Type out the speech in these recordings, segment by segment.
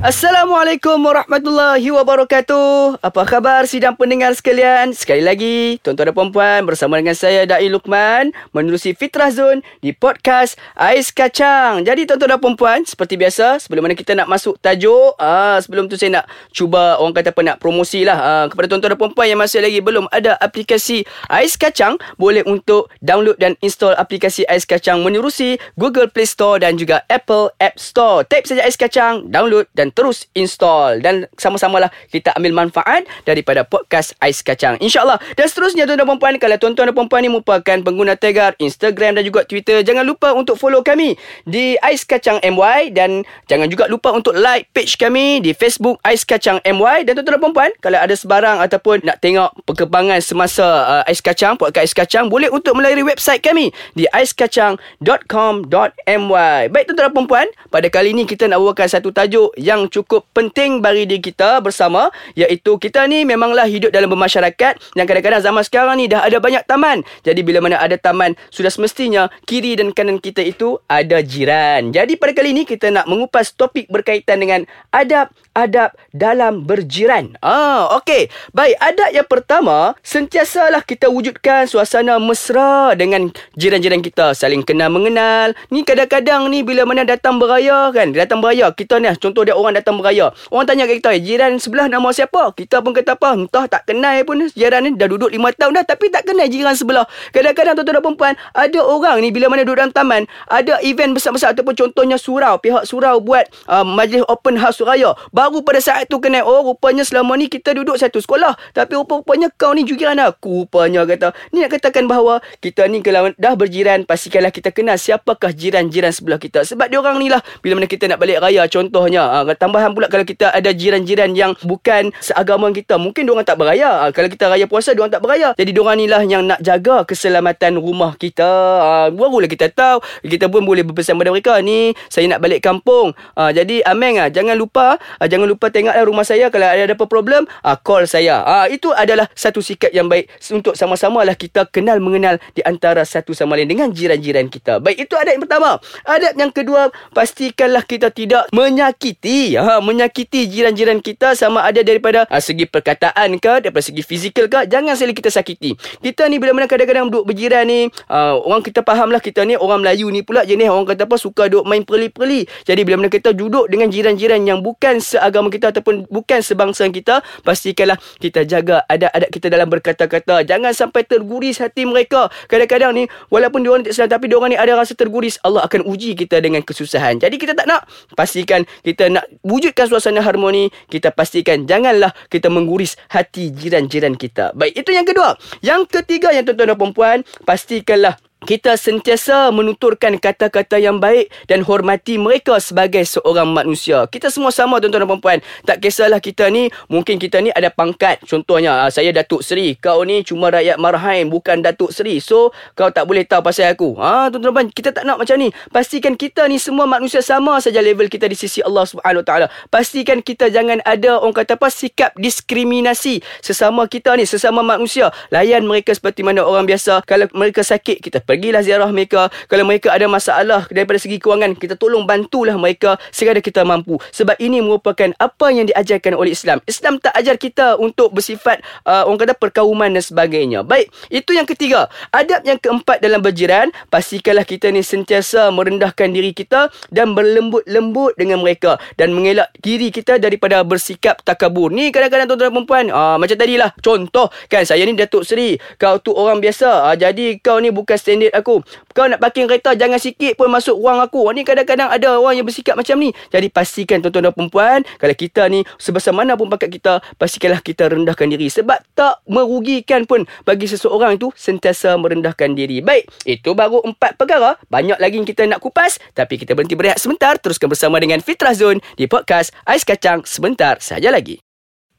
Assalamualaikum warahmatullahi wabarakatuh. Apa khabar sidang pendengar sekalian? Sekali lagi, tuan-tuan dan puan-puan bersama dengan saya Dai Lukman menerusi Fitrah Zone di podcast Ais Kacang. Jadi tuan-tuan dan puan-puan, seperti biasa, sebelum mana kita nak masuk tajuk, ah sebelum tu saya nak cuba orang kata apa nak promosi lah ah, kepada tuan-tuan dan puan-puan yang masih lagi belum ada aplikasi Ais Kacang, boleh untuk download dan install aplikasi Ais Kacang menerusi Google Play Store dan juga Apple App Store. Tap saja Ais Kacang, download dan terus install dan sama-samalah kita ambil manfaat daripada podcast Ais Kacang. InsyaAllah. Dan seterusnya tuan-tuan dan puan kalau tuan-tuan dan puan ni merupakan pengguna Tegar, Instagram dan juga Twitter, jangan lupa untuk follow kami di Ais Kacang MY dan jangan juga lupa untuk like page kami di Facebook Ais Kacang MY dan tuan-tuan dan puan kalau ada sebarang ataupun nak tengok perkembangan semasa uh, Ais Kacang, podcast Ais Kacang, boleh untuk melalui website kami di aiskacang.com.my. Baik tuan-tuan dan puan, pada kali ini kita nak bawakan satu tajuk yang yang cukup penting bagi diri kita bersama iaitu kita ni memanglah hidup dalam bermasyarakat yang kadang-kadang zaman sekarang ni dah ada banyak taman. Jadi bila mana ada taman sudah semestinya kiri dan kanan kita itu ada jiran. Jadi pada kali ini kita nak mengupas topik berkaitan dengan adab-adab dalam berjiran. Ah, okey. Baik, adab yang pertama sentiasalah kita wujudkan suasana mesra dengan jiran-jiran kita, saling kenal mengenal. Ni kadang-kadang ni bila mana datang beraya kan, datang beraya kita ni contoh dia orang orang datang beraya. Orang tanya kat kita, jiran sebelah nama siapa? Kita pun kata apa? Entah tak kenal pun jiran ni dah duduk lima tahun dah tapi tak kenal jiran sebelah. Kadang-kadang tuan-tuan dan perempuan, ada orang ni bila mana duduk dalam taman, ada event besar-besar ataupun contohnya surau, pihak surau buat uh, majlis open house raya. Baru pada saat tu kenal, oh rupanya selama ni kita duduk satu sekolah. Tapi rupa-rupanya kau ni jiran aku. Rupanya kata, ni nak katakan bahawa kita ni kalau dah berjiran, pastikanlah kita kenal siapakah jiran-jiran sebelah kita. Sebab dia orang ni lah, bila mana kita nak balik raya contohnya, uh, tambahan pula kalau kita ada jiran-jiran yang bukan seagama kita mungkin diorang tak beraya. Ha, kalau kita raya puasa diorang tak beraya. Jadi diorang ni lah yang nak jaga keselamatan rumah kita. Ha, barulah kita tahu. Kita pun boleh berpesan pada mereka. Ni saya nak balik kampung. Ha, jadi ameng ah jangan lupa ha, jangan lupa tengoklah rumah saya. Kalau ada apa problem ha, call saya. Ha, itu adalah satu sikap yang baik untuk sama-sama lah kita kenal mengenal di antara satu sama lain dengan jiran-jiran kita. Baik itu adab yang pertama. Adab yang kedua pastikanlah kita tidak menyakiti ha, menyakiti jiran-jiran kita sama ada daripada ha, segi perkataan ke daripada segi fizikal ke jangan sekali kita sakiti. Kita ni bila mana kadang-kadang duduk berjiran ni ha, orang kita faham lah kita ni orang Melayu ni pula jenis orang kata apa suka duduk main perli-perli. Jadi bila mana kita duduk dengan jiran-jiran yang bukan seagama kita ataupun bukan sebangsa kita pastikanlah kita jaga adat-adat kita dalam berkata-kata. Jangan sampai terguris hati mereka. Kadang-kadang ni walaupun diorang tak sedar tapi diorang ni ada rasa terguris Allah akan uji kita dengan kesusahan. Jadi kita tak nak pastikan kita nak wujudkan suasana harmoni, kita pastikan janganlah kita mengguris hati jiran-jiran kita. Baik, itu yang kedua. Yang ketiga yang tuan-tuan dan puan-puan, pastikanlah kita sentiasa menuturkan kata-kata yang baik dan hormati mereka sebagai seorang manusia. Kita semua sama tuan-tuan dan puan-puan. Tak kisahlah kita ni, mungkin kita ni ada pangkat. Contohnya, ah, saya Datuk Seri. Kau ni cuma rakyat Marhain, bukan Datuk Seri. So, kau tak boleh tahu pasal aku. Ha, tuan-tuan dan puan, kita tak nak macam ni. Pastikan kita ni semua manusia sama saja level kita di sisi Allah Subhanahu Taala. Pastikan kita jangan ada orang kata apa sikap diskriminasi sesama kita ni, sesama manusia. Layan mereka seperti mana orang biasa. Kalau mereka sakit, kita Pergilah ziarah mereka. Kalau mereka ada masalah daripada segi kewangan, kita tolong bantulah mereka sekadar kita mampu. Sebab ini merupakan apa yang diajarkan oleh Islam. Islam tak ajar kita untuk bersifat uh, orang kata perkauman dan sebagainya. Baik, itu yang ketiga. Adab yang keempat dalam berjiran, pastikanlah kita ni sentiasa merendahkan diri kita dan berlembut-lembut dengan mereka dan mengelak diri kita daripada bersikap takabur. Ni kadang-kadang tuan-tuan dan perempuan, uh, macam tadilah. Contoh, kan saya ni Datuk Seri, kau tu orang biasa. Uh, jadi kau ni bukan stand minit aku. Kau nak parking kereta jangan sikit pun masuk ruang aku. Ni kadang-kadang ada orang yang bersikap macam ni. Jadi pastikan tuan-tuan dan perempuan, kalau kita ni sebesar mana pun pakat kita, pastikanlah kita rendahkan diri. Sebab tak merugikan pun bagi seseorang itu sentiasa merendahkan diri. Baik, itu baru empat perkara. Banyak lagi yang kita nak kupas. Tapi kita berhenti berehat sebentar. Teruskan bersama dengan Fitrah Zone di podcast Ais Kacang sebentar saja lagi.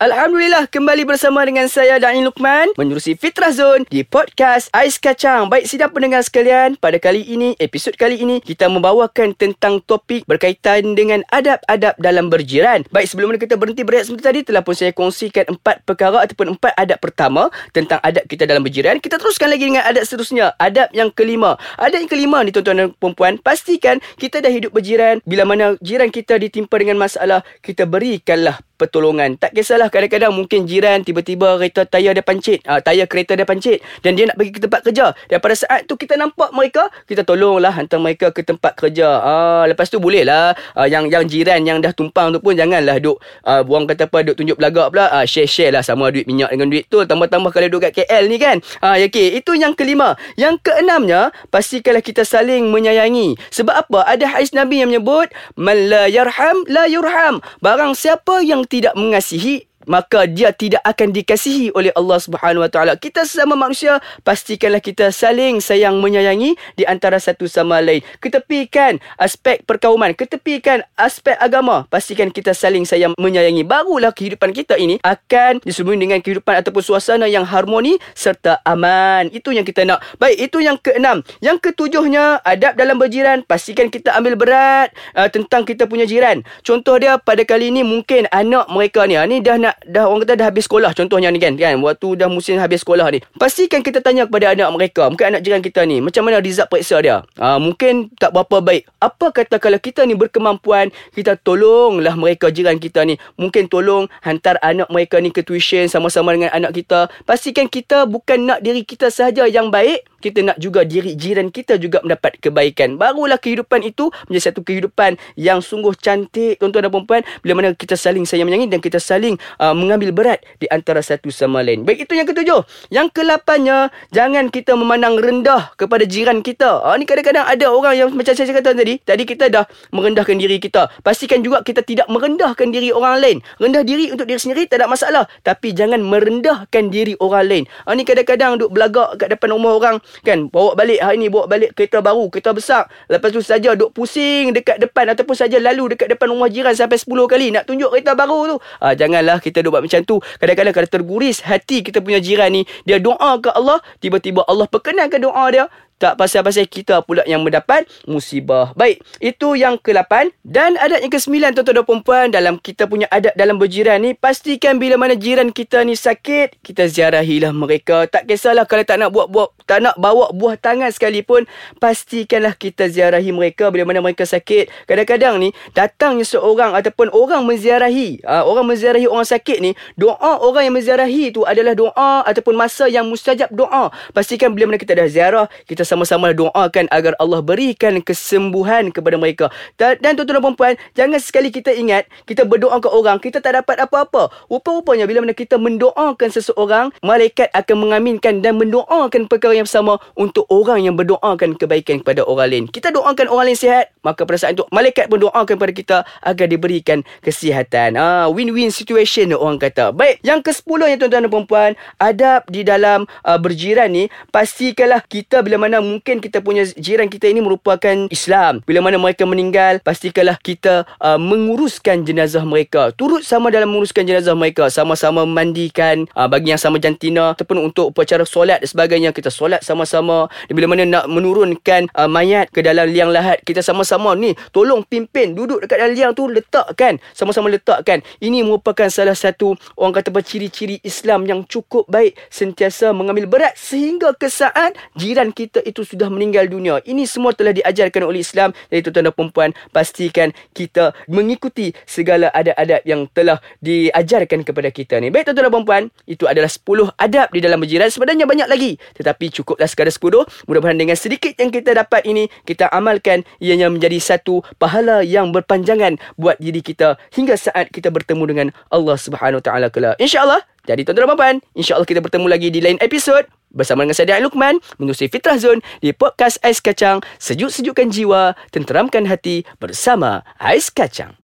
Alhamdulillah kembali bersama dengan saya Dani Lukman menerusi Fitrah Zone di podcast Ais Kacang. Baik sidang pendengar sekalian, pada kali ini, episod kali ini kita membawakan tentang topik berkaitan dengan adab-adab dalam berjiran. Baik sebelum kita berhenti berehat sebentar tadi telah pun saya kongsikan empat perkara ataupun empat adab pertama tentang adab kita dalam berjiran. Kita teruskan lagi dengan adab seterusnya, adab yang kelima. Adab yang kelima ni tuan-tuan dan puan pastikan kita dah hidup berjiran bila mana jiran kita ditimpa dengan masalah, kita berikanlah pertolongan. Tak kisahlah kadang-kadang mungkin jiran tiba-tiba kereta tayar dia pancit. Uh, tayar kereta dia pancit. Dan dia nak pergi ke tempat kerja. Dan pada saat tu kita nampak mereka, kita tolonglah hantar mereka ke tempat kerja. Uh, lepas tu boleh lah. Uh, yang yang jiran yang dah tumpang tu pun janganlah duk. Uh, buang kata apa, duk tunjuk belagak pula. Uh, share-share lah sama duit minyak dengan duit tu. Tambah-tambah kalau duk kat KL ni kan. Uh, okay. Itu yang kelima. Yang keenamnya, pastikanlah kita saling menyayangi. Sebab apa? Ada hadis Nabi yang menyebut, Man la yarham, la yurham. Barang siapa yang tidak mengasihi maka dia tidak akan dikasihi oleh Allah Subhanahu Wa Taala. Kita sesama manusia pastikanlah kita saling sayang menyayangi di antara satu sama lain. Ketepikan aspek perkauman, ketepikan aspek agama, pastikan kita saling sayang menyayangi. Barulah kehidupan kita ini akan disembunyi dengan kehidupan ataupun suasana yang harmoni serta aman. Itu yang kita nak. Baik, itu yang keenam. Yang ketujuhnya, adab dalam berjiran, pastikan kita ambil berat uh, tentang kita punya jiran. Contoh dia pada kali ini mungkin anak mereka ni, ah, ni dah nak anak dah orang kata dah habis sekolah contohnya ni kan kan? Waktu dah musim habis sekolah ni. Pastikan kita tanya kepada anak mereka mungkin anak jiran kita ni macam mana result periksa dia? Ha, mungkin tak berapa baik. Apa kata kalau kita ni berkemampuan kita tolonglah mereka jiran kita ni. Mungkin tolong hantar anak mereka ni ke tuition sama-sama dengan anak kita. Pastikan kita bukan nak diri kita sahaja yang baik kita nak juga diri jiran kita juga mendapat kebaikan. Barulah kehidupan itu menjadi satu kehidupan yang sungguh cantik tuan-tuan dan puan bila mana kita saling sayang menyayangi dan kita saling uh, mengambil berat di antara satu sama lain. Baik itu yang ketujuh. Yang kelapannya jangan kita memandang rendah kepada jiran kita. Ah ni kadang-kadang ada orang yang macam saya kata tadi, tadi kita dah merendahkan diri kita. Pastikan juga kita tidak merendahkan diri orang lain. Rendah diri untuk diri sendiri tak ada masalah, tapi jangan merendahkan diri orang lain. Ah ni kadang-kadang duk belagak kat depan rumah orang kan? Bawa balik. Hari ni bawa balik kereta baru kereta besar. Lepas tu saja duk pusing dekat depan ataupun saja lalu dekat depan rumah jiran sampai 10 kali nak tunjuk kereta baru tu. Ha, janganlah kita duk buat macam tu. Kadang-kadang kalau terguris hati kita punya jiran ni dia doa ke Allah tiba-tiba Allah perkenankan doa dia tak pasal-pasal kita pula yang mendapat musibah. Baik, itu yang ke-8 dan adat yang ke-9 tuan-tuan dan puan dalam kita punya adat dalam berjiran ni pastikan bila mana jiran kita ni sakit, kita ziarahilah mereka. Tak kisahlah kalau tak nak buat-buat tak nak bawa buah tangan sekalipun, pastikanlah kita ziarahi mereka bila mana mereka sakit. Kadang-kadang ni datangnya seorang ataupun orang menziarahi, uh, orang menziarahi orang sakit ni, doa orang yang menziarahi tu adalah doa ataupun masa yang mustajab doa. Pastikan bila mana kita dah ziarah, kita sama-sama doakan agar Allah berikan kesembuhan kepada mereka. Dan, tuan-tuan dan puan jangan sekali kita ingat kita berdoa ke orang, kita tak dapat apa-apa. Rupa-rupanya bila mana kita mendoakan seseorang, malaikat akan mengaminkan dan mendoakan perkara yang sama untuk orang yang berdoakan kebaikan kepada orang lain. Kita doakan orang lain sihat, maka pada saat itu malaikat pun doakan kepada kita agar diberikan kesihatan. Ah, win-win situation orang kata. Baik, yang ke-10 yang tuan-tuan dan puan adab di dalam uh, berjiran ni, pastikanlah kita bila mana mungkin kita punya jiran kita ini merupakan Islam. Bila mana mereka meninggal, pastikanlah kita uh, menguruskan jenazah mereka. Turut sama dalam menguruskan jenazah mereka. Sama-sama mandikan uh, bagi yang sama jantina ataupun untuk upacara solat dan sebagainya. Kita solat sama-sama. Bila mana nak menurunkan uh, mayat ke dalam liang lahat, kita sama-sama ni tolong pimpin duduk dekat dalam liang tu letakkan. Sama-sama letakkan. Ini merupakan salah satu orang kata ciri-ciri Islam yang cukup baik. Sentiasa mengambil berat sehingga ke saat jiran kita itu sudah meninggal dunia. Ini semua telah diajarkan oleh Islam. Jadi tuan-tuan dan perempuan, pastikan kita mengikuti segala adab-adab yang telah diajarkan kepada kita ni. Baik tuan-tuan dan perempuan, itu adalah 10 adab di dalam berjiran. Sebenarnya banyak lagi. Tetapi cukuplah sekadar 10. Mudah-mudahan dengan sedikit yang kita dapat ini, kita amalkan ianya menjadi satu pahala yang berpanjangan buat diri kita hingga saat kita bertemu dengan Allah Subhanahu Wa Taala kelak. Insya-Allah. Jadi tuan-tuan dan puan, insya-Allah kita bertemu lagi di lain episod bersama dengan saya Lukman menerusi Fitrah Zone di podcast Ais Kacang. Sejuk-sejukkan jiwa tenteramkan hati bersama Ais Kacang